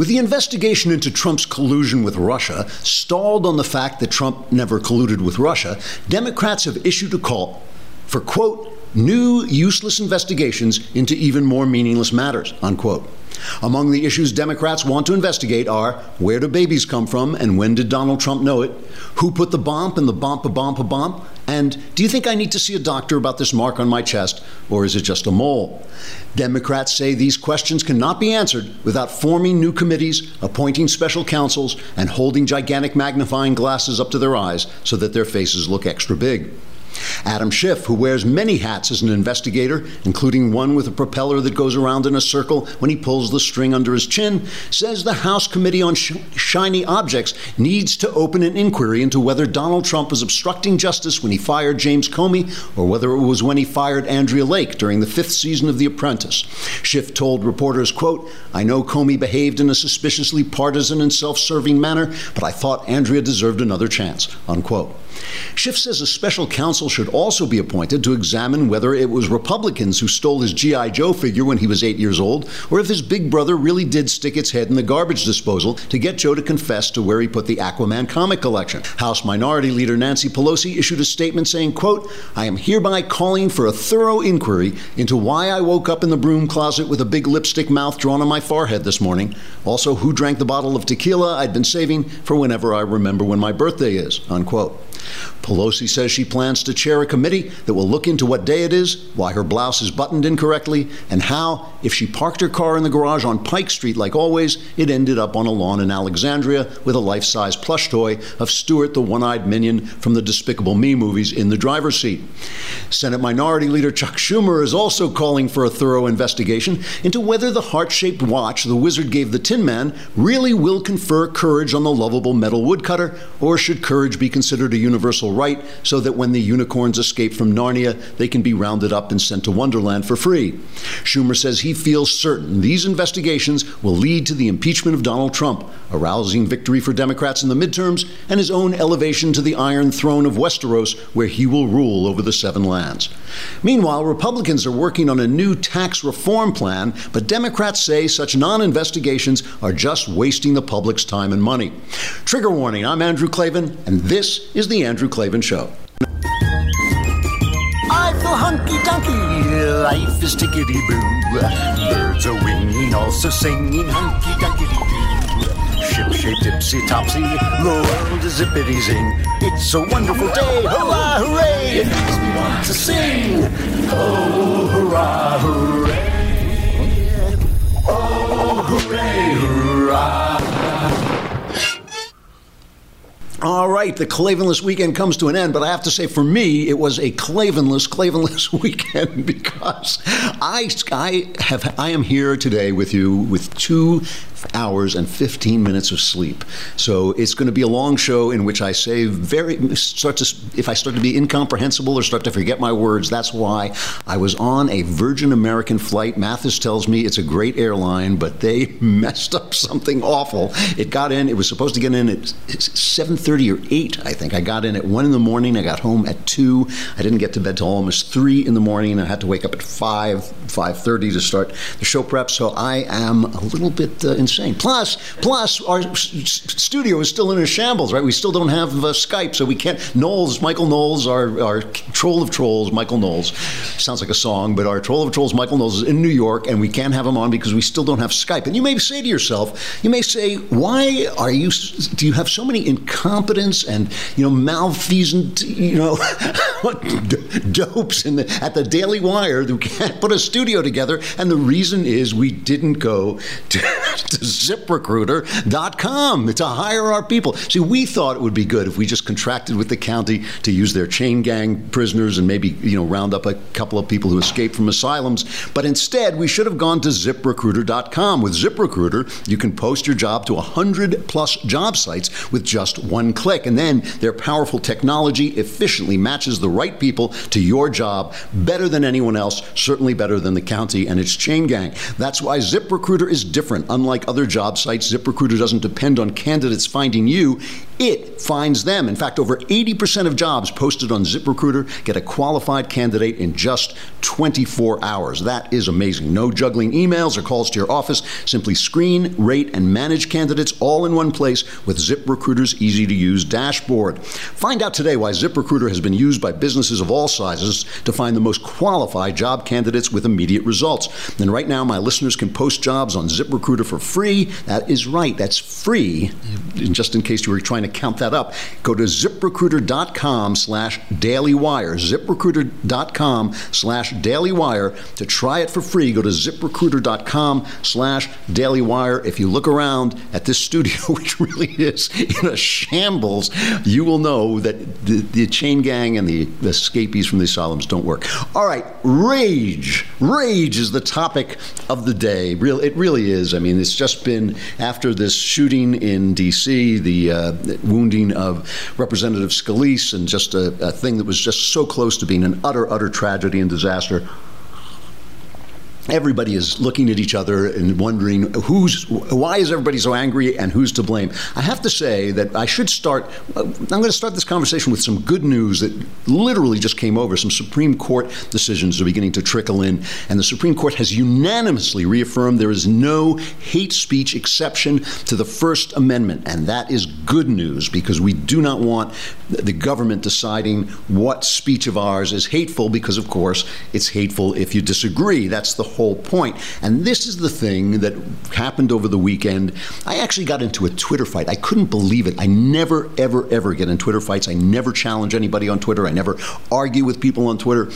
With the investigation into Trump's collusion with Russia stalled on the fact that Trump never colluded with Russia, Democrats have issued a call for, quote, new useless investigations into even more meaningless matters, unquote. Among the issues Democrats want to investigate are where do babies come from and when did Donald Trump know it? Who put the bomb in the bomp a bomp a bomp? And do you think I need to see a doctor about this mark on my chest or is it just a mole? Democrats say these questions cannot be answered without forming new committees, appointing special counsels, and holding gigantic magnifying glasses up to their eyes so that their faces look extra big. Adam Schiff, who wears many hats as an investigator, including one with a propeller that goes around in a circle when he pulls the string under his chin, says the House Committee on Sh- Shiny Objects needs to open an inquiry into whether Donald Trump was obstructing justice when he fired James Comey or whether it was when he fired Andrea Lake during the fifth season of The Apprentice. Schiff told reporters, quote, I know Comey behaved in a suspiciously partisan and self-serving manner, but I thought Andrea deserved another chance, unquote. Schiff says a special counsel should also be appointed to examine whether it was Republicans who stole his G.I. Joe figure when he was eight years old, or if his big brother really did stick its head in the garbage disposal to get Joe to confess to where he put the Aquaman comic collection. House Minority Leader Nancy Pelosi issued a statement saying, quote, I am hereby calling for a thorough inquiry into why I woke up in the broom closet with a big lipstick mouth drawn on my forehead this morning. Also, who drank the bottle of tequila I'd been saving for whenever I remember when my birthday is, unquote. Pelosi says she plans to chair a committee that will look into what day it is, why her blouse is buttoned incorrectly, and how, if she parked her car in the garage on Pike Street like always, it ended up on a lawn in Alexandria with a life size plush toy of Stuart the one eyed minion from the Despicable Me movies in the driver's seat. Senate Minority Leader Chuck Schumer is also calling for a thorough investigation into whether the heart shaped watch the wizard gave the Tin Man really will confer courage on the lovable metal woodcutter, or should courage be considered a universal right so that when the unicorns escape from Narnia, they can be rounded up and sent to Wonderland for free. Schumer says he feels certain these investigations will lead to the impeachment of Donald Trump, a rousing victory for Democrats in the midterms, and his own elevation to the Iron Throne of Westeros, where he will rule over the seven lands. Meanwhile, Republicans are working on a new tax reform plan, but Democrats say such non investigations are just wasting the public's time and money. Trigger warning I'm Andrew Klavan, and this is The Andrew Klavan Show. I feel hunky dunky, life is tickety boo. Birds are winging, also singing hunky dunky. Ship tipsy topsy, the world is zippity zing. It's a wonderful day, hurrah, hooray! It makes me want to sing. Oh, hurrah, hooray! Oh, hooray, hurrah! All right, the Klavanless weekend comes to an end, but I have to say, for me, it was a Klavanless, Klavanless weekend because I, I have, I am here today with you with two hours and 15 minutes of sleep. So it's going to be a long show in which I say very start to if I start to be incomprehensible or start to forget my words. That's why I was on a Virgin American flight. Mathis tells me it's a great airline, but they messed up something awful. It got in. It was supposed to get in at 7:30 or 8. I think I got in at one in the morning. I got home at two. I didn't get to bed till almost three in the morning. I had to wake up at five 5:30 to start the show prep. So I am a little bit uh, insane. Plus, plus our studio is still in a shambles, right? We still don't have uh, Skype, so we can't. Knowles, Michael Knowles, our, our troll of trolls, Michael Knowles, sounds like a song, but our troll of trolls, Michael Knowles, is in New York, and we can't have him on because we still don't have Skype. And you may say to yourself, you may say, why are you? Do you have so many incompetence and you know malfeasant, you know, dopes in the, at the Daily Wire who can't put a studio together? And the reason is we didn't go to, to ZipRecruiter.com to hire our people. See, we thought it would be good if we just contracted with the county to use their chain gang prisoners and maybe you know round up a couple of people who escaped from asylums. But instead, we should have gone to ZipRecruiter.com. With ZipRecruiter, you can post your job to 100 plus job sites with just one click. And then their powerful technology efficiently matches the right people to your job better than anyone else, certainly better than the county and its chain gang. That's why ZipRecruiter is different. Unlike other job sites, ZipRecruiter doesn't depend on candidates finding you It finds them. In fact, over 80% of jobs posted on ZipRecruiter get a qualified candidate in just 24 hours. That is amazing. No juggling emails or calls to your office. Simply screen, rate, and manage candidates all in one place with ZipRecruiter's easy to use dashboard. Find out today why ZipRecruiter has been used by businesses of all sizes to find the most qualified job candidates with immediate results. And right now, my listeners can post jobs on ZipRecruiter for free. That is right, that's free. Just in case you were trying to count that up, go to ziprecruiter.com slash dailywire. ZipRecruiter.com slash dailywire to try it for free. Go to ziprecruiter.com slash dailywire. If you look around at this studio, which really is in a shambles, you will know that the, the chain gang and the, the escapees from the asylums don't work. All right, rage. Rage is the topic of the day. Real, it really is. I mean, it's just been after this shooting in D.C., the uh, wounding of Representative Scalise, and just a, a thing that was just so close to being an utter, utter tragedy and disaster everybody is looking at each other and wondering who's why is everybody so angry and who's to blame? I have to say that i should start i'm going to start this conversation with some good news that literally just came over some supreme court decisions are beginning to trickle in and the supreme court has unanimously reaffirmed there is no hate speech exception to the first amendment and that is good news because we do not want the government deciding what speech of ours is hateful because of course it's hateful if you disagree. That's the whole point. And this is the thing that happened over the weekend. I actually got into a Twitter fight. I couldn't believe it. I never, ever, ever get in Twitter fights. I never challenge anybody on Twitter. I never argue with people on Twitter.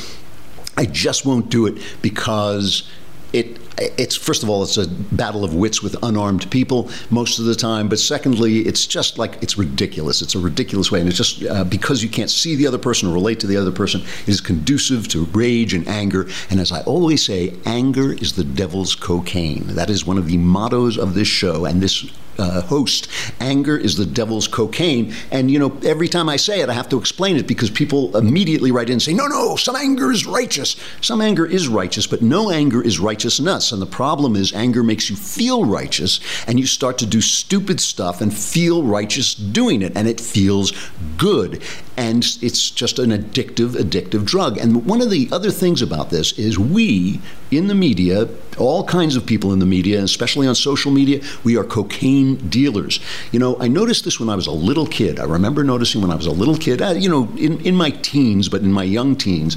I just won't do it because it it's first of all it's a battle of wits with unarmed people most of the time but secondly it's just like it's ridiculous. It's a ridiculous way and it's just uh, because you can't see the other person or relate to the other person it is conducive to rage and anger and as i always say anger is the devil's cocaine. That is one of the mottos of this show and this uh, host. Anger is the devil's cocaine. And you know every time i say it i have to explain it because people immediately write in and say no no some anger is righteous. Some anger is righteous but no anger is righteousness and the problem is anger makes you feel righteous and you start to do stupid stuff and feel righteous doing it. And it feels good and it's just an addictive addictive drug and one of the other things about this is we in the media all kinds of people in the media especially on social media we are cocaine dealers you know i noticed this when i was a little kid i remember noticing when i was a little kid uh, you know in, in my teens but in my young teens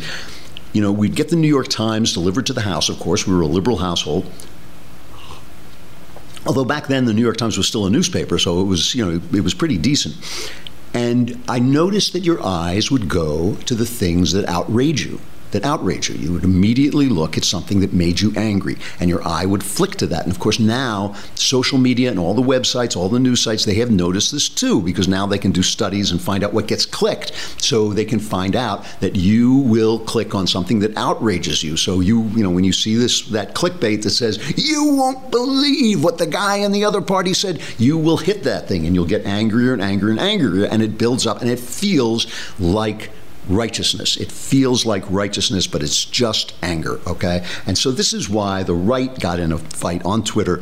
you know, we'd get the New York Times delivered to the house, of course. We were a liberal household. Although back then the New York Times was still a newspaper, so it was, you know, it was pretty decent. And I noticed that your eyes would go to the things that outrage you that outrage you. You would immediately look at something that made you angry, and your eye would flick to that. And of course, now social media and all the websites, all the news sites, they have noticed this too, because now they can do studies and find out what gets clicked. So they can find out that you will click on something that outrages you. So you, you know, when you see this that clickbait that says you won't believe what the guy in the other party said, you will hit that thing, and you'll get angrier and angrier and angrier, and it builds up, and it feels like righteousness. It feels like righteousness, but it's just anger, okay? And so this is why the right got in a fight on Twitter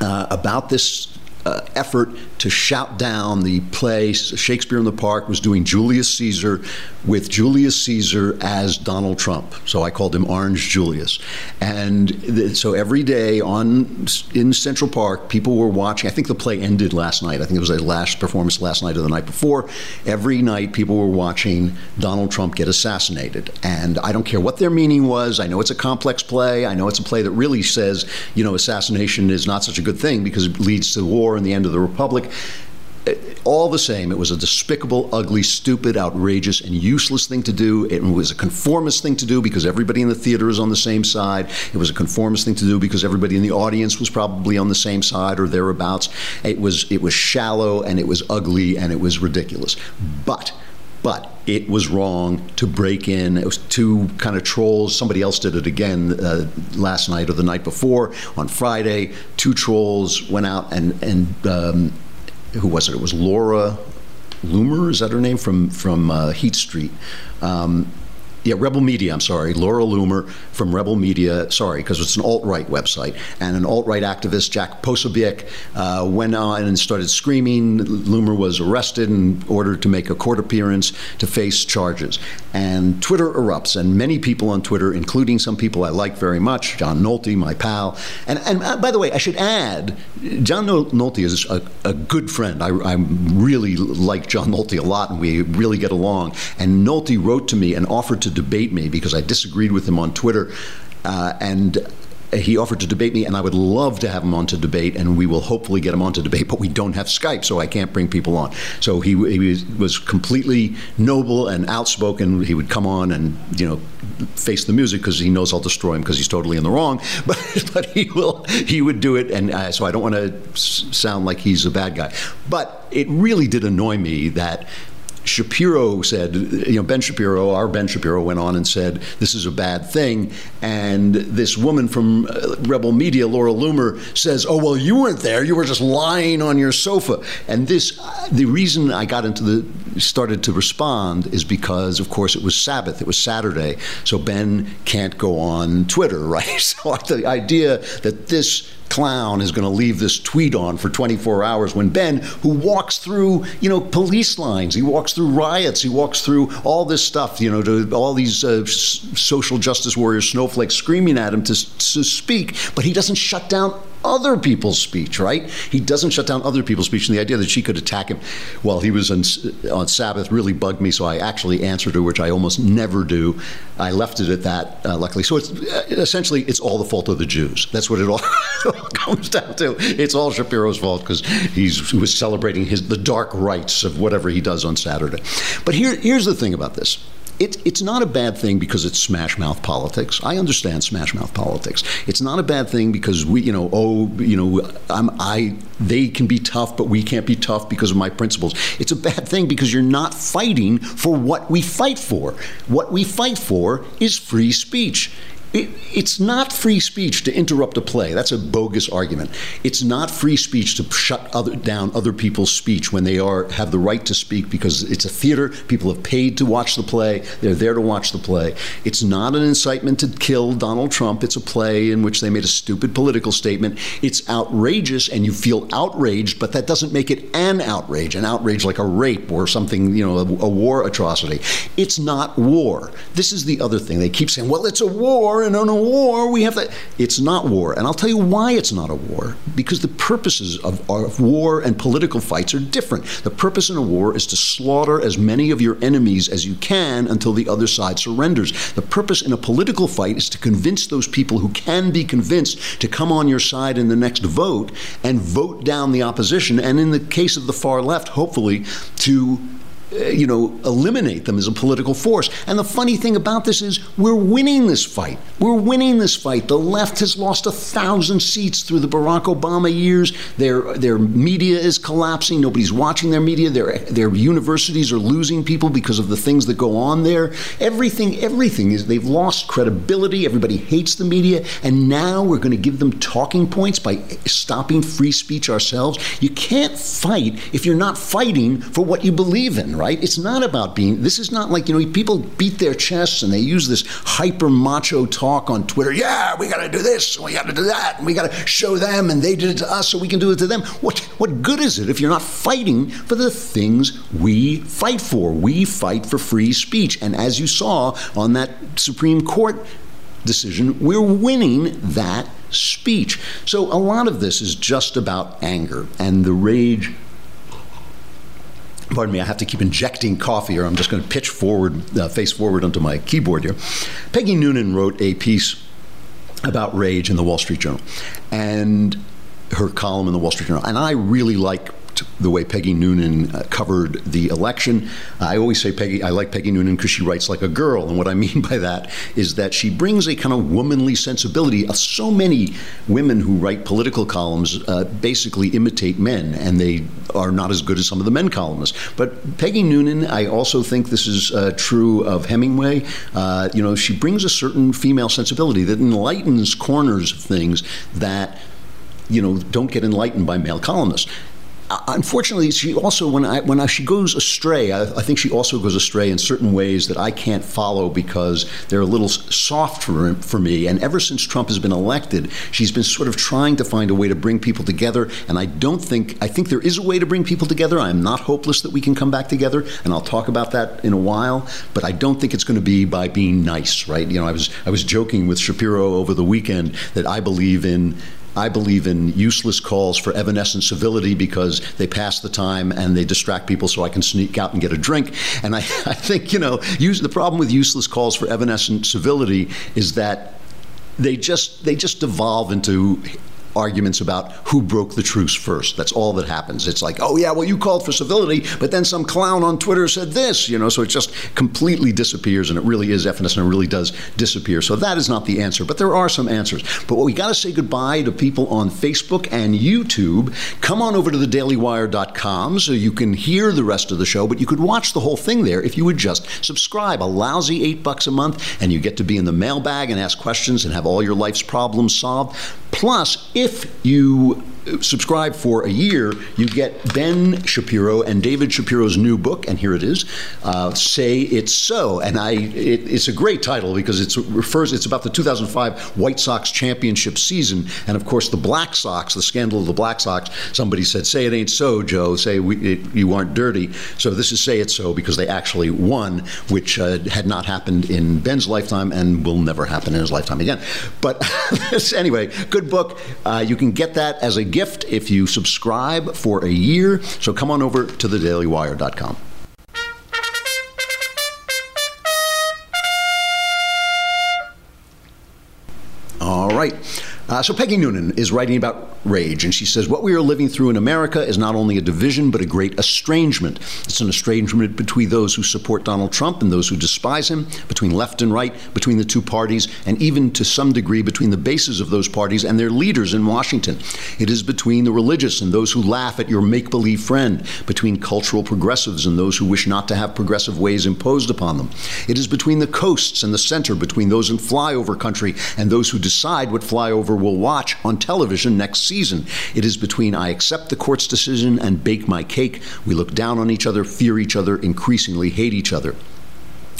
uh, about this uh, effort to shout down the play. Shakespeare in the Park was doing Julius Caesar with Julius Caesar as Donald Trump. So I called him Orange Julius. And th- so every day on in Central Park, people were watching. I think the play ended last night. I think it was a last performance last night or the night before. Every night, people were watching Donald Trump get assassinated. And I don't care what their meaning was. I know it's a complex play. I know it's a play that really says, you know, assassination is not such a good thing because it leads to war and the end of the republic all the same, it was a despicable, ugly, stupid, outrageous, and useless thing to do. It was a conformist thing to do because everybody in the theater is on the same side. It was a conformist thing to do because everybody in the audience was probably on the same side or thereabouts. It was it was shallow and it was ugly and it was ridiculous. But but it was wrong to break in. It was two kind of trolls. Somebody else did it again uh, last night or the night before on Friday. Two trolls went out and and um, who was it? It was Laura Loomer. Is that her name from from uh, Heat Street? Um, yeah, Rebel Media, I'm sorry, Laura Loomer from Rebel Media, sorry, because it's an alt right website, and an alt right activist, Jack Posobiec, uh, went on and started screaming. Loomer was arrested and ordered to make a court appearance to face charges. And Twitter erupts, and many people on Twitter, including some people I like very much, John Nolte, my pal. And, and uh, by the way, I should add, John Nolte is a, a good friend. I, I really like John Nolte a lot, and we really get along. And Nolte wrote to me and offered to debate me because I disagreed with him on Twitter. Uh, and he offered to debate me, and I would love to have him on to debate, and we will hopefully get him on to debate, but we don't have Skype, so I can't bring people on. So he, he was completely noble and outspoken. He would come on and, you know, face the music because he knows I'll destroy him because he's totally in the wrong, but, but he will, he would do it, and uh, so I don't want to sound like he's a bad guy. But it really did annoy me that Shapiro said, you know, Ben Shapiro, our Ben Shapiro went on and said, this is a bad thing. And this woman from uh, Rebel Media, Laura Loomer, says, oh, well, you weren't there. You were just lying on your sofa. And this, uh, the reason I got into the, started to respond is because, of course, it was Sabbath, it was Saturday. So Ben can't go on Twitter, right? So the idea that this clown is going to leave this tweet on for 24 hours when Ben, who walks through, you know, police lines, he walks through riots, he walks through all this stuff, you know, to all these uh, social justice warriors, snowflakes screaming at him to, to speak, but he doesn't shut down other people's speech, right? He doesn't shut down other people's speech. And the idea that she could attack him while he was on, on Sabbath really bugged me. So I actually answered her, which I almost never do. I left it at that, uh, luckily. So it's uh, essentially it's all the fault of the Jews. That's what it all comes down to. It's all Shapiro's fault because he was celebrating his the dark rites of whatever he does on Saturday. But here, here's the thing about this it, it's not a bad thing because it's smash mouth politics. I understand smash mouth politics. It's not a bad thing because we, you know, oh, you know, I'm, I, they can be tough, but we can't be tough because of my principles. It's a bad thing because you're not fighting for what we fight for. What we fight for is free speech. It, it's not free speech to interrupt a play. That's a bogus argument. It's not free speech to shut other, down other people's speech when they are have the right to speak because it's a theater. People have paid to watch the play. They're there to watch the play. It's not an incitement to kill Donald Trump. It's a play in which they made a stupid political statement. It's outrageous, and you feel outraged, but that doesn't make it an outrage. An outrage like a rape or something, you know, a, a war atrocity. It's not war. This is the other thing. They keep saying, "Well, it's a war." And in a war, we have that. It's not war. And I'll tell you why it's not a war. Because the purposes of, of war and political fights are different. The purpose in a war is to slaughter as many of your enemies as you can until the other side surrenders. The purpose in a political fight is to convince those people who can be convinced to come on your side in the next vote and vote down the opposition. And in the case of the far left, hopefully, to Uh, you know, eliminate them as a political force. And the funny thing about this is we're winning this fight. We're winning this fight. The left has lost a thousand seats through the Barack Obama years. Their their media is collapsing. Nobody's watching their media. Their their universities are losing people because of the things that go on there. Everything everything is they've lost credibility. Everybody hates the media, and now we're going to give them talking points by stopping free speech ourselves. You can't fight if you're not fighting for what you believe in, right? Right? It's not about being, this is not like, you know, people beat their chests and they use this hyper macho talk on Twitter. Yeah, we got to do this, and we got to do that, and we got to show them, and they did it to us, so we can do it to them. What, what good is it if you're not fighting for the things we fight for? We fight for free speech. And as you saw on that Supreme Court decision, we're winning that speech. So a lot of this is just about anger and the rage pardon me, I have to keep injecting coffee or I'm just going to pitch forward, uh, face forward onto my keyboard here. Peggy Noonan wrote a piece about rage in the Wall Street Journal and her column in the Wall Street Journal. And I really like the way Peggy Noonan uh, covered the election. I always say Peggy, I like Peggy Noonan because she writes like a girl. And what I mean by that is that she brings a kind of womanly sensibility. So many women who write political columns uh, basically imitate men, and they are not as good as some of the men columnists. But Peggy Noonan, I also think this is uh, true of Hemingway. Uh, you know, she brings a certain female sensibility that enlightens corners of things that you know don't get enlightened by male columnists uh, Uh, unfortunately, she also when I when I, she goes astray, I, I, think she also goes astray in certain ways that I can't follow because they're a little soft for for me. And ever since Trump has been elected, she's been sort of trying to find a way to bring people together. And I don't think I think there is a way to bring people together. I am not hopeless that we can come back together, and I'll talk about that in a while. But I don't think it's going to be by being nice, right? You know, I was I was joking with Shapiro over the weekend that I believe in I believe in useless calls for evanescent civility because they pass the time and they distract people so I can sneak out and get a drink. And I, I think, you know, use, the problem with useless calls for evanescent civility is that they just they just devolve into arguments about who broke the truce first. That's all that happens. It's like, oh yeah, well you called for civility, but then some clown on Twitter said this, you know. So it just completely disappears, and it really is FNS, and it really does disappear. So that is not the answer, but there are some answers. But we got to say goodbye to people on Facebook and YouTube. Come on over to thedailywire.com so you can hear the rest of the show, but you could watch the whole thing there if you would just subscribe. A lousy eight bucks a month, and you get to be in the mailbag and ask questions and have all your life's problems solved. Plus, if you subscribe for a year, you get Ben Shapiro and David Shapiro's new book, and here it is, uh, "Say It's So." And I, it, it's a great title because it refers. It's about the 2005 White Sox championship season, and of course the Black Sox, the scandal of the Black Sox. Somebody said, "Say it ain't so, Joe. Say we, it, you aren't dirty." So this is "Say It's So" because they actually won, which uh, had not happened in Ben's lifetime and will never happen in his lifetime again. But anyway, good book. Uh, you can get that as a gift if you subscribe for a year. So come on over to thedailywire.com. Uh, so Peggy Noonan is writing about rage, and she says, What we are living through in America is not only a division, but a great estrangement. It's an estrangement between those who support Donald Trump and those who despise him, between left and right, between the two parties, and even to some degree between the bases of those parties and their leaders in Washington. It is between the religious and those who laugh at your make believe friend, between cultural progressives and those who wish not to have progressive ways imposed upon them. It is between the coasts and the center, between those in flyover country and those who decide what flyover will watch on television next season. It is between I accept the court's decision and bake my cake. We look down on each other, fear each other, increasingly hate each other.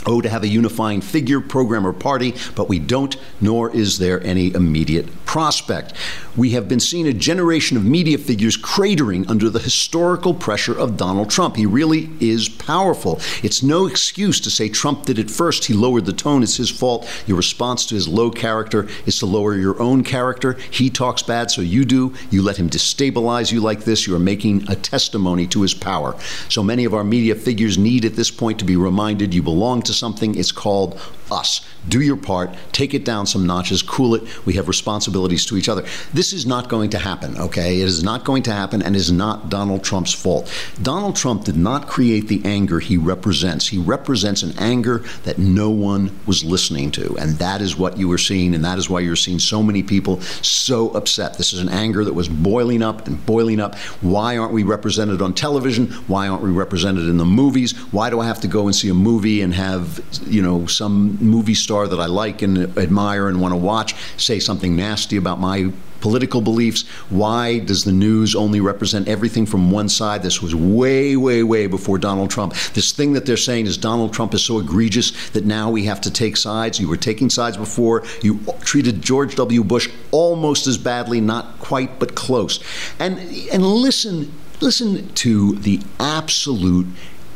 Oh, to have a unifying figure, program, or party, but we don't, nor is there any immediate prospect. We have been seeing a generation of media figures cratering under the historical pressure of Donald Trump. He really is powerful. It's no excuse to say Trump did it first. He lowered the tone. It's his fault. Your response to his low character is to lower your own character. He talks bad, so you do. You let him destabilize you like this. You are making a testimony to his power. So many of our media figures need at this point to be reminded you belong to something. It's called us. Do your part, take it down some notches, cool it. We have responsibilities to each other. This is not going to happen, okay? It is not going to happen and is not Donald Trump's fault. Donald Trump did not create the anger he represents. He represents an anger that no one was listening to. And that is what you were seeing, and that is why you're seeing so many people so upset. This is an anger that was boiling up and boiling up. Why aren't we represented on television? Why aren't we represented in the movies? Why do I have to go and see a movie and have, you know, some movie star that I like and admire and want to watch say something nasty about my political beliefs. Why does the news only represent everything from one side? This was way, way, way before Donald Trump. This thing that they're saying is Donald Trump is so egregious that now we have to take sides. You were taking sides before. You treated George W. Bush almost as badly, not quite, but close. And and listen, listen to the absolute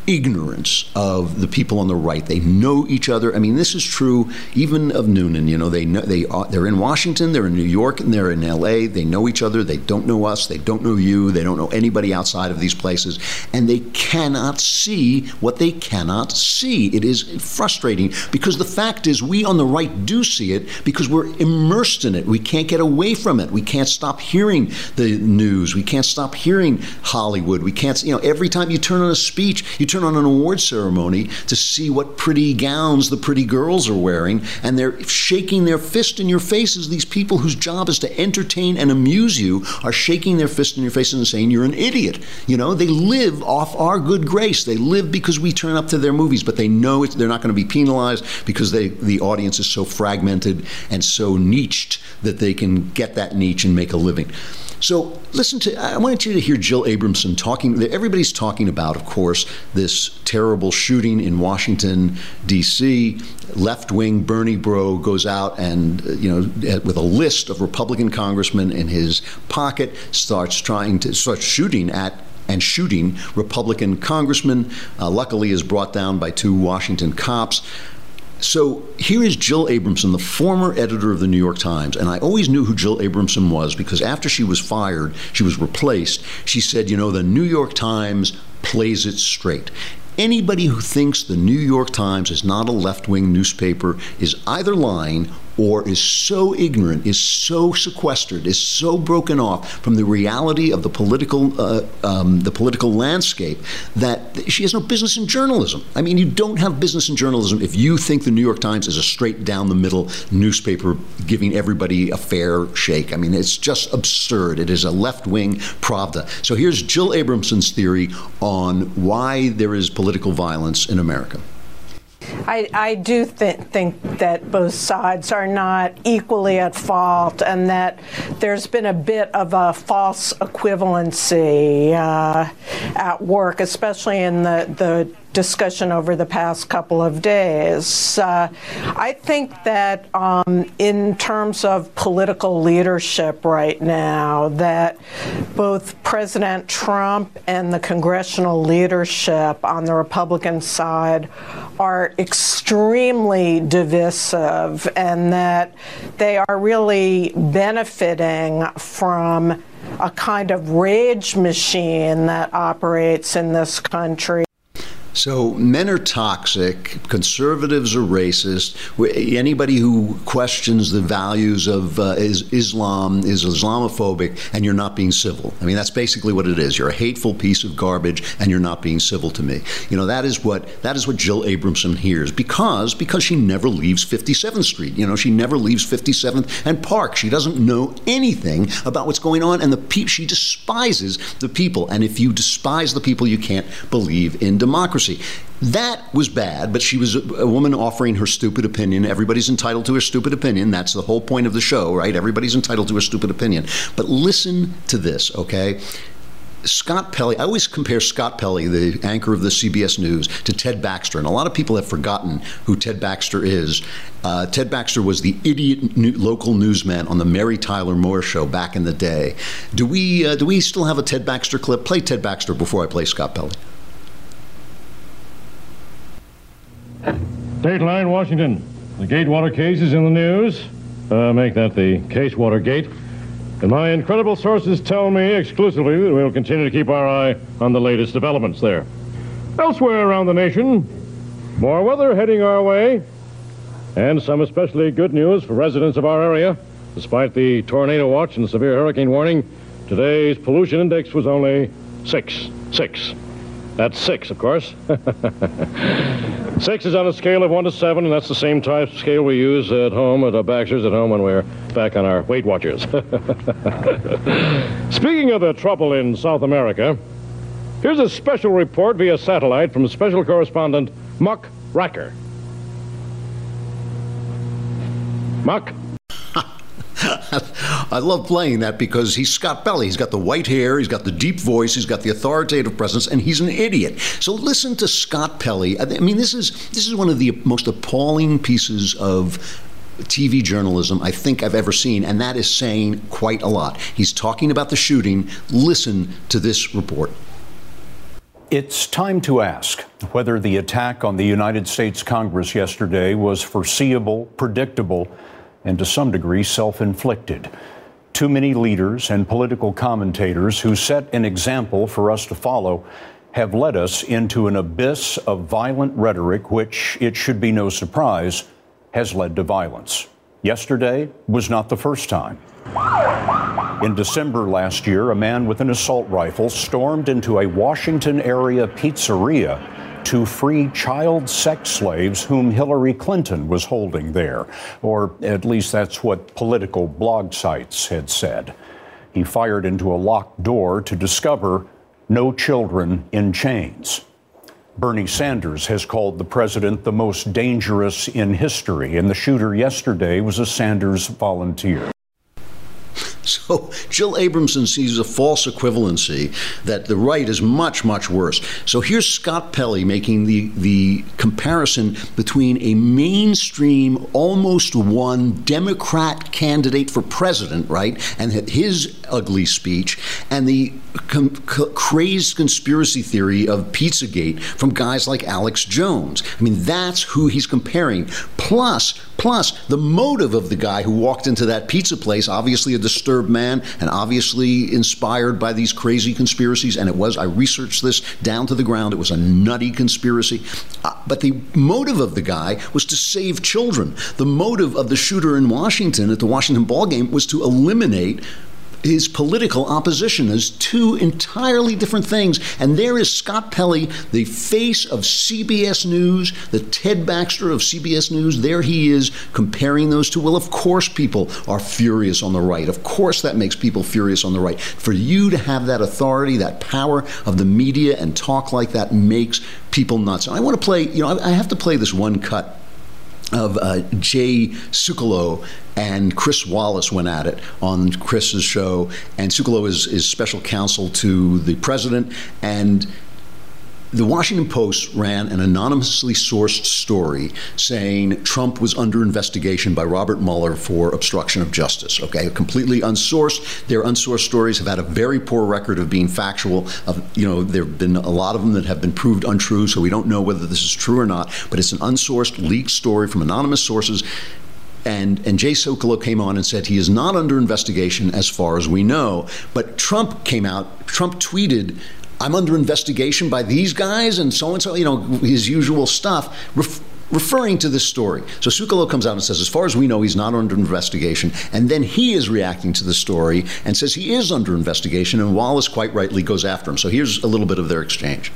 ignorance of the people on the right. They know each other. I mean, this is true even of Noonan. You know, they know they are, they're in Washington, they're in New York, and they're in L.A. They know each other. They don't know us. They don't know you. They don't know anybody outside of these places, and they cannot see what they cannot see. It is frustrating because the fact is, we on the right do see it because we're immersed in it. We can't get away from it. We can't stop hearing the news. We can't stop hearing Hollywood. We can't. You know, every time you turn on a speech, you turn turn on an award ceremony to see what pretty gowns the pretty girls are wearing, and they're shaking their fist in your faces. These people whose job is to entertain and amuse you are shaking their fist in your face and saying you're an idiot. You know, they live off our good grace. They live because we turn up to their movies, but they know they're not going to be penalized because they, the audience is so fragmented and so niched that they can get that niche and make a living. So listen to. I wanted you to hear Jill Abramson talking. Everybody's talking about, of course, this terrible shooting in Washington D.C. Left wing Bernie Bro goes out and you know with a list of Republican congressmen in his pocket starts trying to start shooting at and shooting Republican congressmen. Uh, luckily, is brought down by two Washington cops. So here is Jill Abramson, the former editor of the New York Times. And I always knew who Jill Abramson was because after she was fired, she was replaced. She said, You know, the New York Times plays it straight. Anybody who thinks the New York Times is not a left wing newspaper is either lying or is so ignorant, is so sequestered, is so broken off from the reality of the political uh, um, the political landscape that she has no business in journalism. I mean, you don't have business in journalism if you think the New York Times is a straight down the middle newspaper giving everybody a fair shake. I mean, it's just absurd. It is a left wing Pravda. So here's Jill Abramson's theory on why there is political violence in America. I, I do th- think that both sides are not equally at fault and that there's been a bit of a false equivalency uh, at work, especially in the, the discussion over the past couple of days. Uh, I think that um, in terms of political leadership right now, that both President Trump and the congressional leadership on the Republican side are extremely divisive and that they are really benefiting from a kind of rage machine that operates in this country. So men are toxic. Conservatives are racist. Anybody who questions the values of uh, is Islam is Islamophobic, and you're not being civil. I mean, that's basically what it is. You're a hateful piece of garbage, and you're not being civil to me. You know, that is what that is what Jill Abramson hears because because she never leaves 57th Street. You know, she never leaves 57th and Park. She doesn't know anything about what's going on, and the pe- she despises the people. And if you despise the people, you can't believe in democracy. That was bad, but she was a, woman offering her stupid opinion. Everybody's entitled to her stupid opinion. That's the whole point of the show, right? Everybody's entitled to a stupid opinion. But listen to this, okay? Scott Pelley, I always compare Scott Pelley, the anchor of the CBS News, to Ted Baxter. And a lot of people have forgotten who Ted Baxter is. Uh, Ted Baxter was the idiot new, local newsman on the Mary Tyler Moore show back in the day. Do we, uh, do we still have a Ted Baxter clip? Play Ted Baxter before I play Scott Pelley. Dateline, Washington. The Gatewater case is in the news. Uh, make that the case Watergate. And my incredible sources tell me exclusively that we'll continue to keep our eye on the latest developments there. Elsewhere around the nation, more weather heading our way, and some especially good news for residents of our area. Despite the tornado watch and severe hurricane warning, today's pollution index was only six. Six. That's six, of course. six is on a scale of one to seven, and that's the same type scale we use at home at Baxter's at home when we're back on our Weight Watchers. Speaking of the trouble in South America, here's a special report via satellite from special correspondent Muck Racker. Muck. I love playing that because he's Scott Pelley. He's got the white hair, he's got the deep voice, he's got the authoritative presence, and he's an idiot. So listen to Scott Pelley. I mean, this is this is one of the most appalling pieces of TV journalism I think I've ever seen, and that is saying quite a lot. He's talking about the shooting. Listen to this report. It's time to ask whether the attack on the United States Congress yesterday was foreseeable, predictable, and to some degree self inflicted. Too many leaders and political commentators who set an example for us to follow have led us into an abyss of violent rhetoric, which, it should be no surprise, has led to violence. Yesterday was not the first time. In December last year, a man with an assault rifle stormed into a Washington area pizzeria to free child sex slaves whom Hillary Clinton was holding there, or at least that's what political blog sites had said. He fired into a locked door to discover no children in chains. Bernie Sanders has called the president the most dangerous in history, and the shooter yesterday was a Sanders volunteer. So Jill Abramson sees a false equivalency that the right is much, much worse. So here's Scott Pelley making the, the comparison between a mainstream, almost one Democrat candidate for president, right, and his ugly speech, and the com- c- crazed conspiracy theory of Pizzagate from guys like Alex Jones. I mean, that's who he's comparing. Plus, plus the motive of the guy who walked into that pizza place, obviously a disturbed man and obviously inspired by these crazy conspiracies. And it was, I researched this down to the ground. It was a nutty conspiracy. Uh, but the motive of the guy was to save children. The motive of the shooter in Washington at the Washington ball game was to eliminate his political opposition as two entirely different things. And there is Scott Pelley, the face of CBS News, the Ted Baxter of CBS News. There he is comparing those two. Well, of course, people are furious on the right. Of course, that makes people furious on the right. For you to have that authority, that power of the media and talk like that makes people nuts. And I want to play, you know, I have to play this one cut of uh, Jay Sekulow and Chris Wallace went at it on Chris's show. And Sekulow is, is special counsel to the president. And the Washington Post ran an anonymously sourced story saying Trump was under investigation by Robert Mueller for obstruction of justice. Okay, completely unsourced. Their unsourced stories have had a very poor record of being factual. Of you know, there have been a lot of them that have been proved untrue, so we don't know whether this is true or not. But it's an unsourced, leaked story from anonymous sources. And, and Jay Sekulow came on and said he is not under investigation as far as we know. But Trump came out, Trump tweeted I'm under investigation by these guys and so and so, you know, his usual stuff. Ref- referring to this story. So Sekulow comes out and says, as far as we know, he's not under investigation. And then he is reacting to the story and says he is under investigation, and Wallace quite rightly goes after him. So here's a little bit of their exchange.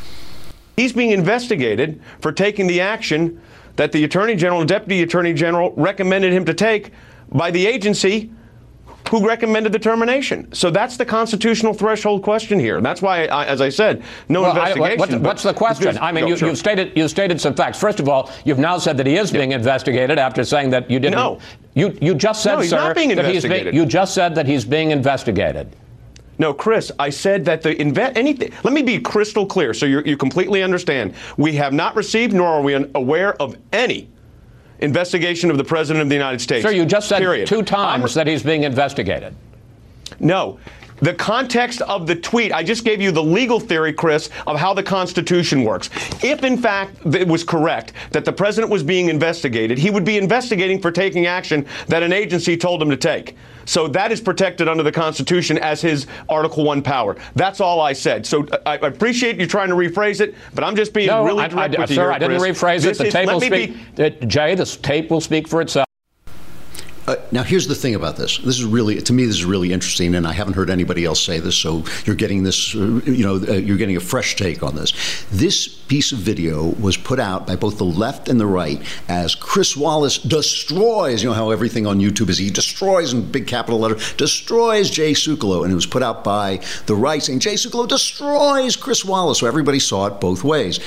He's being investigated for taking the action that the Attorney General and Deputy Attorney General recommended him to take by the agency who recommended the termination. So that's the constitutional threshold question here. That's why, I, as I said, no well, investigation. I, what, what's the question? I mean, you, have stated you stated some facts. First of all, you've now said that he is being investigated after saying that you didn't. No. You you just said, no, he's sir, not being investigated. being, you just said that he's being investigated. No, Chris, I said that the invest anything. Let me be crystal clear so you completely understand. We have not received nor are we aware of any investigation of the President of the United States. Sir, you just said period. two times that he's being investigated. No. The context of the tweet, I just gave you the legal theory, Chris, of how the Constitution works. If, in fact, it was correct that the president was being investigated, he would be investigating for taking action that an agency told him to take. So that is protected under the Constitution as his Article 1 power. That's all I said. So uh, I, appreciate you trying to rephrase it, but I'm just being no, really I, direct I, with sir, you here, I didn't rephrase this it. The is, tape will speak. Be, Jay, the tape will speak for itself. Uh, now, here's the thing about this. This is really, to me, this is really interesting, and I haven't heard anybody else say this. So you're getting this, uh, you know, uh, you're getting a fresh take on this. This piece of video was put out by both the left and the right as Chris Wallace destroys. You know how everything on YouTube is he destroys in big capital letter destroys Jay Sekulow, and it was put out by the right saying Jay Sekulow destroys Chris Wallace. So everybody saw it both ways.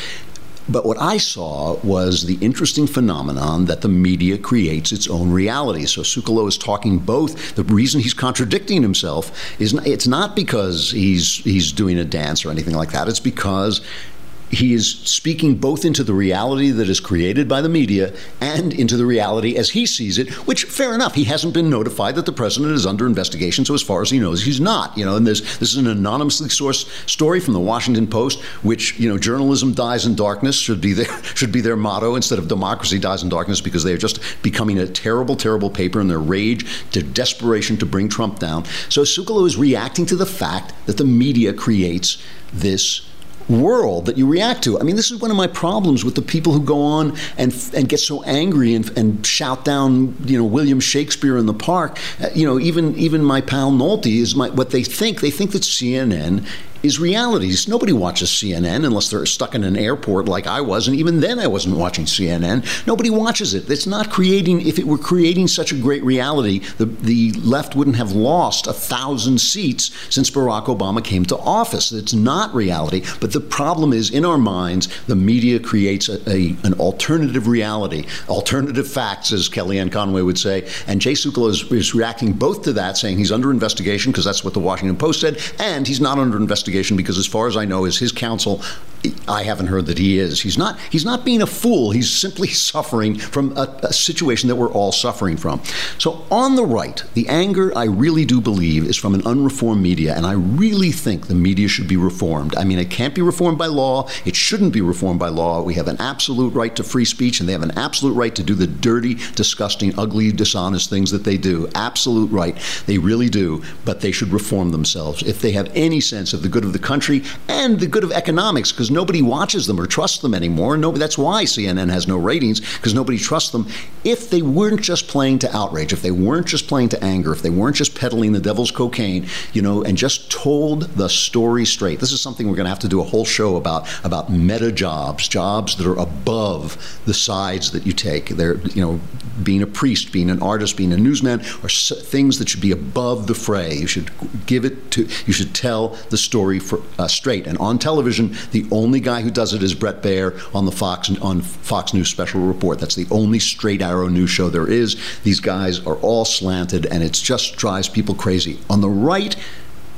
But what I saw was the interesting phenomenon that the media creates its own reality. So Sekulow is talking both. The reason he's contradicting himself is it's not because he's he's doing a dance or anything like that. It's because he is speaking both into the reality that is created by the media and into the reality as he sees it, which, fair enough, he hasn't been notified that the president is under investigation, so as far as he knows, he's not. You know, and this, this is an anonymously sourced story from the Washington Post, which, you know, journalism dies in darkness should be their, should be their motto instead of democracy dies in darkness because they are just becoming a terrible, terrible paper in their rage, their desperation to bring Trump down. So Sekulow is reacting to the fact that the media creates this world that you react to. I mean, this is one of my problems with the people who go on and and get so angry and, and shout down, you know, William Shakespeare in the park. Uh, you know, even even my pal Nolte is my what they think. They think that CNN is realities. Nobody watches CNN unless they're stuck in an airport like I was, and even then I wasn't watching CNN. Nobody watches it. It's not creating, if it were creating such a great reality, the, the left wouldn't have lost a thousand seats since Barack Obama came to office. It's not reality, but the problem is in our minds, the media creates a, a an alternative reality, alternative facts, as Kellyanne Conway would say. And Jay Sekulow is, is reacting both to that, saying he's under investigation because that's what the Washington Post said, and he's not under investigation investigation because, as far as I know, is his counsel. I haven't heard that he is. He's not. He's not being a fool. He's simply suffering from a, a situation that we're all suffering from. So, on the right, the anger I really do believe is from an unreformed media, and I really think the media should be reformed. I mean, it can't be reformed by law. It shouldn't be reformed by law. We have an absolute right to free speech, and they have an absolute right to do the dirty, disgusting, ugly, dishonest things that they do. Absolute right. They really do. But they should reform themselves if they have any sense of the good of the country and the good of economics because nobody watches them or trusts them anymore. Nobody, that's why CNN has no ratings because nobody trusts them. If they weren't just playing to outrage, if they weren't just playing to anger, if they weren't just peddling the devil's cocaine, you know, and just told the story straight. This is something we're going to have to do a whole show about about meta jobs, jobs that are above the sides that you take. They're, you know, being a priest, being an artist, being a newsman, are things that should be above the fray. You should give it to. You should tell the story for, uh, straight. And on television, the only guy who does it is Bret Baier on the Fox on Fox News Special Report. That's the only straight arrow news show there is. These guys are all slanted, and it just drives people crazy. On the right,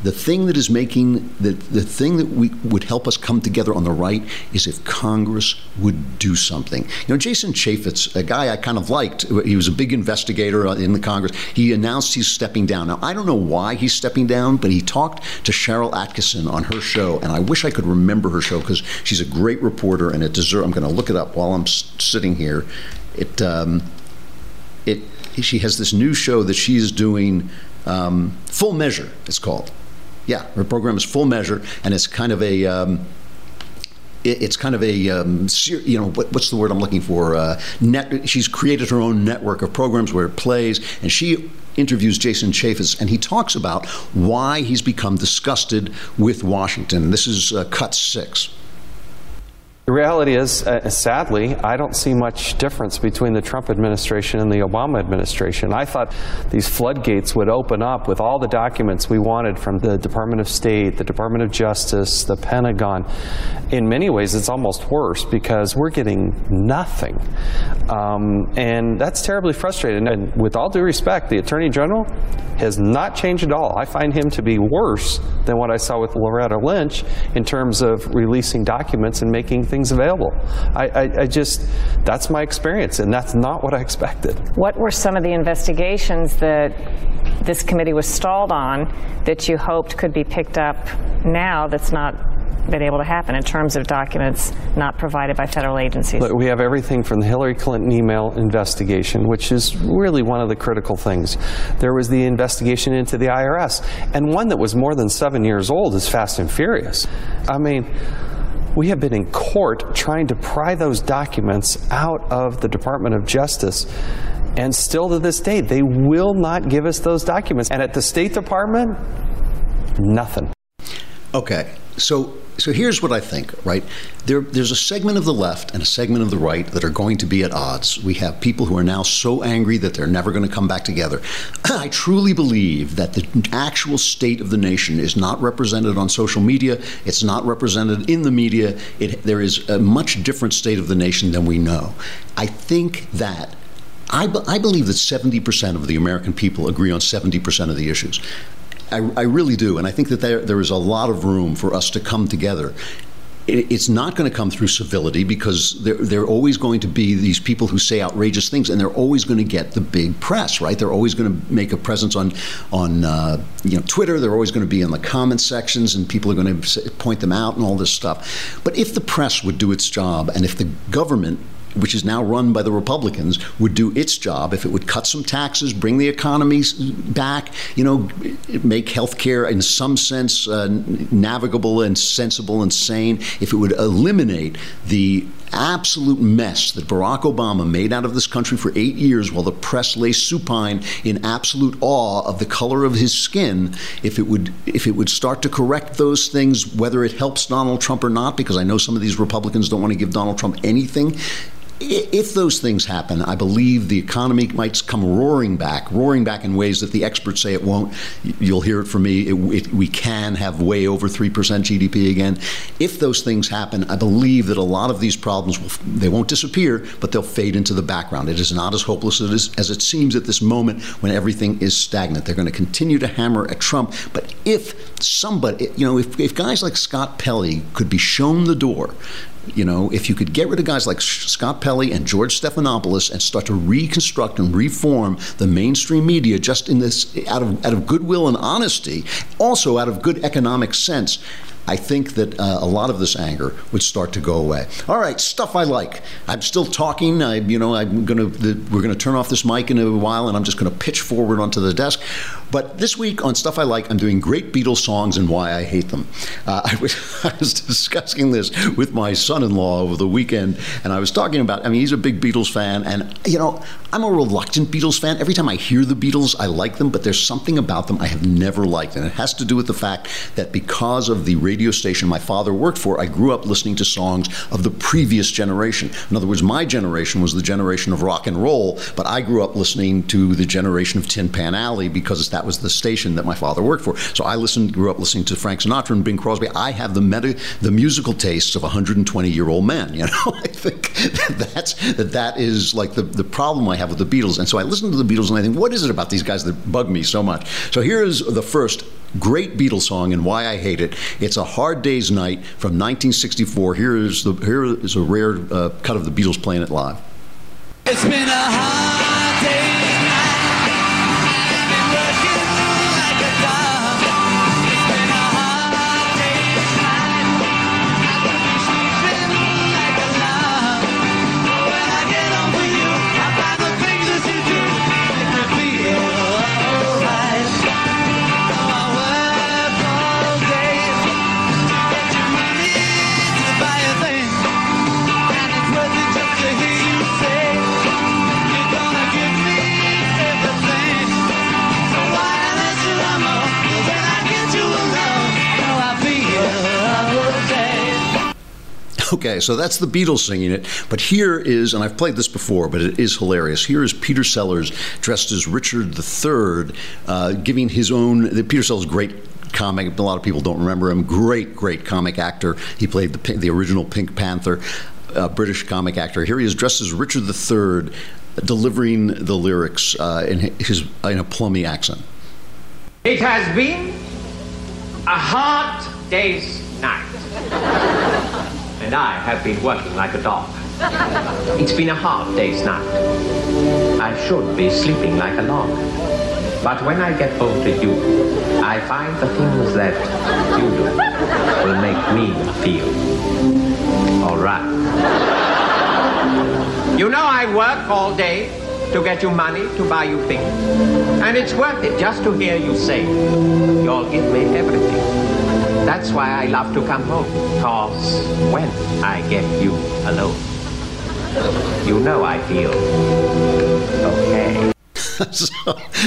the thing that is making the, the thing that we would help us come together on the right is if Congress would do something. You know, Jason Chaffetz, a guy I kind of liked, he was a big investigator in the Congress. He announced he's stepping down. Now, I don't know why he's stepping down, but he talked to Sharyl Attkisson on her show, and I wish I could remember her show because she's a great reporter, and it deserves. I'm going to look it up while I'm sitting here. It, um, it, she has this new show that she is doing. Um, Full Measure, it's called yeah, her program is full measure, and it's kind of a. Um, it's kind of a um, you know what, what's the word I'm looking for? Uh, net, she's created her own network of programs where it plays, and she interviews Jason Chaffetz, and he talks about why he's become disgusted with Washington. This is uh, cut six. The reality is, uh, sadly, I don't see much difference between the Trump administration and the Obama administration. I thought these floodgates would open up with all the documents we wanted from the Department of State, the Department of Justice, the Pentagon. In many ways, it's almost worse because we're getting nothing. Um, and that's terribly frustrating. And with all due respect, the Attorney General has not changed at all. I find him to be worse than what I saw with Loretta Lynch in terms of releasing documents and making things things available. I, I, I just, that's my experience, and that's not what I expected. What were some of the investigations that this committee was stalled on that you hoped could be picked up now that's not been able to happen in terms of documents not provided by federal agencies? Look, we have everything from the Hillary Clinton email investigation, which is really one of the critical things. There was the investigation into the IRS, and one that was more than seven years old is Fast and Furious. I mean, we have been in court trying to pry those documents out of the Department of Justice. And still to this day, they will not give us those documents. And at the State Department, nothing. Okay. So so here's what I think, right? There, there's a segment of the left and a segment of the right that are going to be at odds. We have people who are now so angry that they're never going to come back together. I truly believe that the actual state of the nation is not represented on social media. It's not represented in the media. It, there is a much different state of the nation than we know. I think that I, I, believe that 70% of the American people agree on 70% of the issues. I, I really do, and I think that there there is a lot of room for us to come together it's not going to come through civility because there, there, are always going to be these people who say outrageous things, and they're always going to get the big press, right? They're always going to make a presence on on uh, you know Twitter. They're always going to be in the comment sections, and people are going to point them out and all this stuff. But if the press would do its job, and if the government which is now run by the Republicans, would do its job. If it would cut some taxes, bring the economy back, you know, make health care in some sense uh, navigable and sensible and sane, if it would eliminate the absolute mess that Barack Obama made out of this country for eight years while the press lay supine in absolute awe of the color of his skin, if it would if it would start to correct those things, whether it helps Donald Trump or not, because I know some of these Republicans don't want to give Donald Trump anything, if those things happen, I believe the economy might come roaring back, roaring back in ways that the experts say it won't. You'll hear it from me. It, it, we can have way over three percent GDP again. If those things happen, I believe that a lot of these problems will, they won't disappear, but they'll fade into the background. It is not as hopeless as, as it seems at this moment when everything is stagnant. They're going to continue to hammer at Trump, but if somebody, you know, if, if guys like Scott Pelley could be shown the door you know, if you could get rid of guys like Scott Pelley and George Stephanopoulos and start to reconstruct and reform the mainstream media just in this out of out of goodwill and honesty, also out of good economic sense, I think that uh, a lot of this anger would start to go away. All right, stuff I like. I'm still talking. I, you know, I'm going to. We're going to turn off this mic in a while, and I'm just going to pitch forward onto the desk. But this week on stuff I like, I'm doing great Beatles songs and why I hate them. Uh, I, was, I was discussing this with my son-in-law over the weekend, and I was talking about. I mean, he's a big Beatles fan, and you know, I'm a reluctant Beatles fan. Every time I hear the Beatles, I like them, but there's something about them I have never liked, and it has to do with the fact that because of the radio radio station my father worked for, I grew up listening to songs of the previous generation. In other words, my generation was the generation of rock and roll, but I grew up listening to the generation of Tin Pan Alley because that was the station that my father worked for. So I listened, grew up listening to Frank Sinatra and Bing Crosby. I have the meta, the musical tastes of a 120 year old man. You know, I think that that's that that is like the the problem I have with the Beatles. And so I listen to the Beatles and I think, what is it about these guys that bug me so much? So here is the first great Beatles song and why I hate it. It's a Hard Day's Night from 1964. Here is the here is a rare uh, cut of the Beatles playing it live. It's been a hard Okay, so that's the Beatles singing it. But here is, and I've played this before, but it is hilarious. Here is Peter Sellers dressed as Richard III, uh, giving his own. The Peter Sellers great comic. A lot of people don't remember him. Great, great comic actor. He played the, the original Pink Panther. Uh, British comic actor. Here he is dressed as Richard III, delivering the lyrics uh, in his in a plummy accent. It has been a hard day's night and I have been working like a dog. It's been a hard day's night. I should be sleeping like a log. But when I get home to you, I find the things that you do will make me feel alright. You know I work all day to get you money to buy you things. And it's worth it just to hear you say, you'll give me everything. That's why I love to come home. Cause when I get you alone, you know I feel okay. so,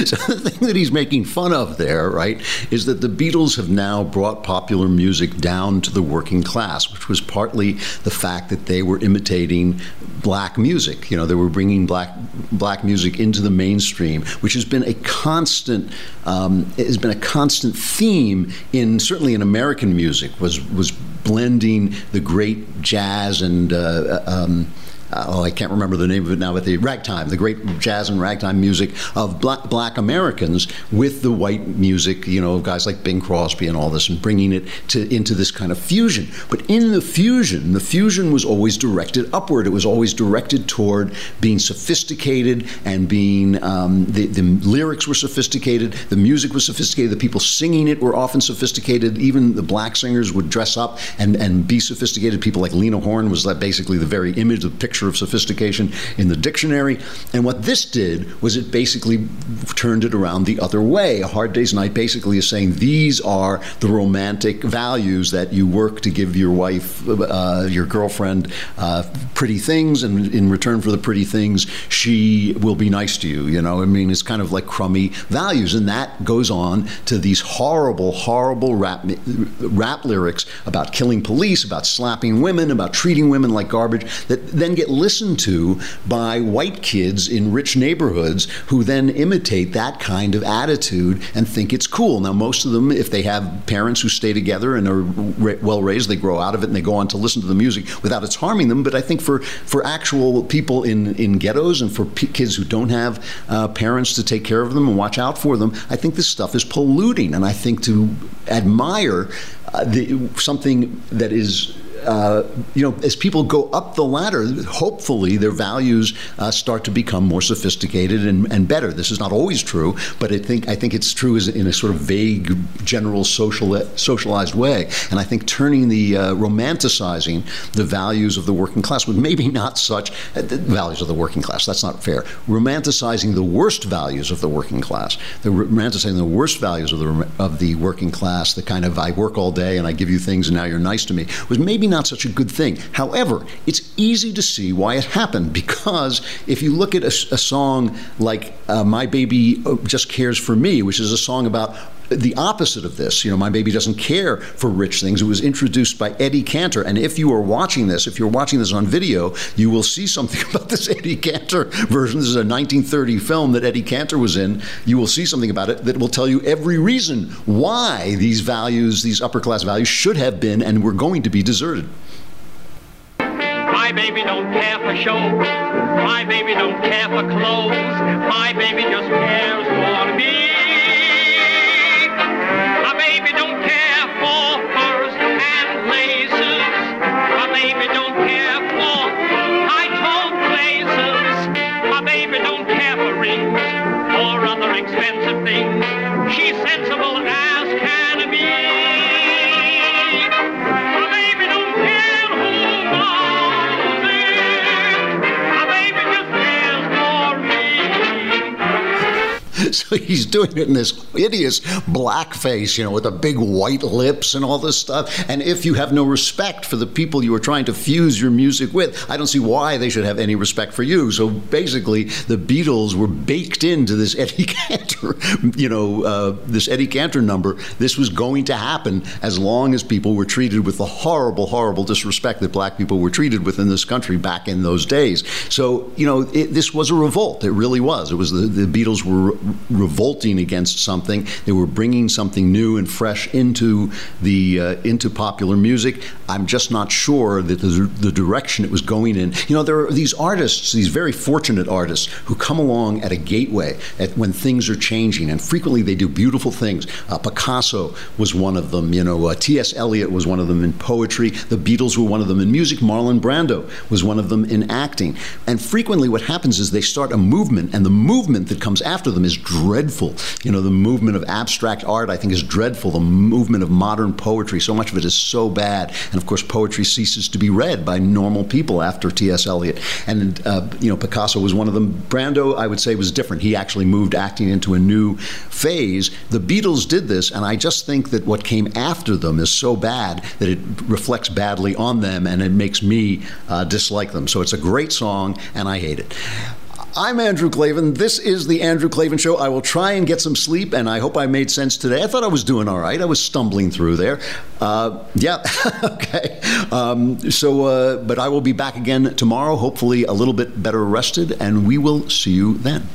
so, the thing that he's making fun of there, right, is that the Beatles have now brought popular music down to the working class, which was partly the fact that they were imitating black music. You know, they were bringing black black music into the mainstream, which has been a constant um, has been a constant theme in certainly in American music was was blending the great jazz and uh, um, uh, oh, I can't remember the name of it now, but the ragtime, the great jazz and ragtime music of black, black Americans with the white music, you know, of guys like Bing Crosby and all this, and bringing it to, into this kind of fusion. But in the fusion, the fusion was always directed upward. It was always directed toward being sophisticated and being, um, the, the lyrics were sophisticated, the music was sophisticated, the people singing it were often sophisticated. Even the black singers would dress up and, and be sophisticated. People like Lena Horne was basically the very image, the picture picture of sophistication in the dictionary. And what this did was it basically turned it around the other way. A Hard Day's Night basically is saying these are the romantic values that you work to give your wife, uh, your girlfriend, uh, pretty things, and in return for the pretty things, she will be nice to you. You know, I mean, it's kind of like crummy values, and that goes on to these horrible, horrible rap rap lyrics about killing police, about slapping women, about treating women like garbage that then get listened to by white kids in rich neighborhoods who then imitate that kind of attitude and think it's cool. Now, most of them, if they have parents who stay together and are well raised, they grow out of it and they go on to listen to the music without it's harming them. But I think for, for actual people in, in ghettos and for p- kids who don't have uh, parents to take care of them and watch out for them, I think this stuff is polluting. And I think to admire uh, the, something that is uh, you know, as people go up the ladder, hopefully their values uh, start to become more sophisticated and, and, better. This is not always true, but I think I think it's true in a sort of vague, general social socialized way. And I think turning the uh, romanticizing the values of the working class, but maybe not such uh, values of the working class. That's not fair. Romanticizing the worst values of the working class, the romanticizing the worst values of the of the working class, the kind of I work all day and I give you things and now you're nice to me, was maybe not such a good thing. However, it's easy to see why it happened because if you look at a, a song like uh, My Baby Just Cares for Me, which is a song about the opposite of this. You know, my baby doesn't care for rich things. It was introduced by Eddie Cantor. And if you are watching this, if you're watching this on video, you will see something about this Eddie Cantor version. This is a 1930 film that Eddie Cantor was in. You will see something about it that will tell you every reason why these values, these upper class values, should have been and were going to be deserted. My baby don't care for show. My baby don't care for clothes. My baby just cares for me. he's doing it in this hideous blackface, you know, with the big white lips and all this stuff. And if you have no respect for the people you are trying to fuse your music with, I don't see why they should have any respect for you. So basically, the Beatles were baked into this Eddie Cantor, you know, uh, this Eddie Cantor number. This was going to happen as long as people were treated with the horrible, horrible disrespect that black people were treated with in this country back in those days. So, you know, it, this was a revolt. It really was. It was the, the Beatles were revolting against something. They were bringing something new and fresh into the uh, into popular music. I'm just not sure that the, the direction it was going in. You know, there are these artists, these very fortunate artists, who come along at a gateway at when things are changing, and frequently they do beautiful things. Uh, Picasso was one of them. You know, uh, T.S. Eliot was one of them in poetry. The Beatles were one of them in music. Marlon Brando was one of them in acting. And frequently, what happens is they start a movement, and the movement that comes after them is dreadful. You know, the movement of abstract art, I think, is dreadful. The movement of modern poetry, so much of it is so bad. And of course, poetry ceases to be read by normal people after T.S. Eliot. And, uh, you know, Picasso was one of them. Brando, I would say, was different. He actually moved acting into a new phase. The Beatles did this, and I just think that what came after them is so bad that it reflects badly on them and it makes me uh, dislike them. So it's a great song, and I hate it. I'm Andrew Klavan. This is the Andrew Klavan Show. I will try and get some sleep, and I hope I made sense today. I thought I was doing all right. I was stumbling through there. Uh, yeah, okay. Um, so, uh, but I will be back again tomorrow, hopefully a little bit better rested, and we will see you then.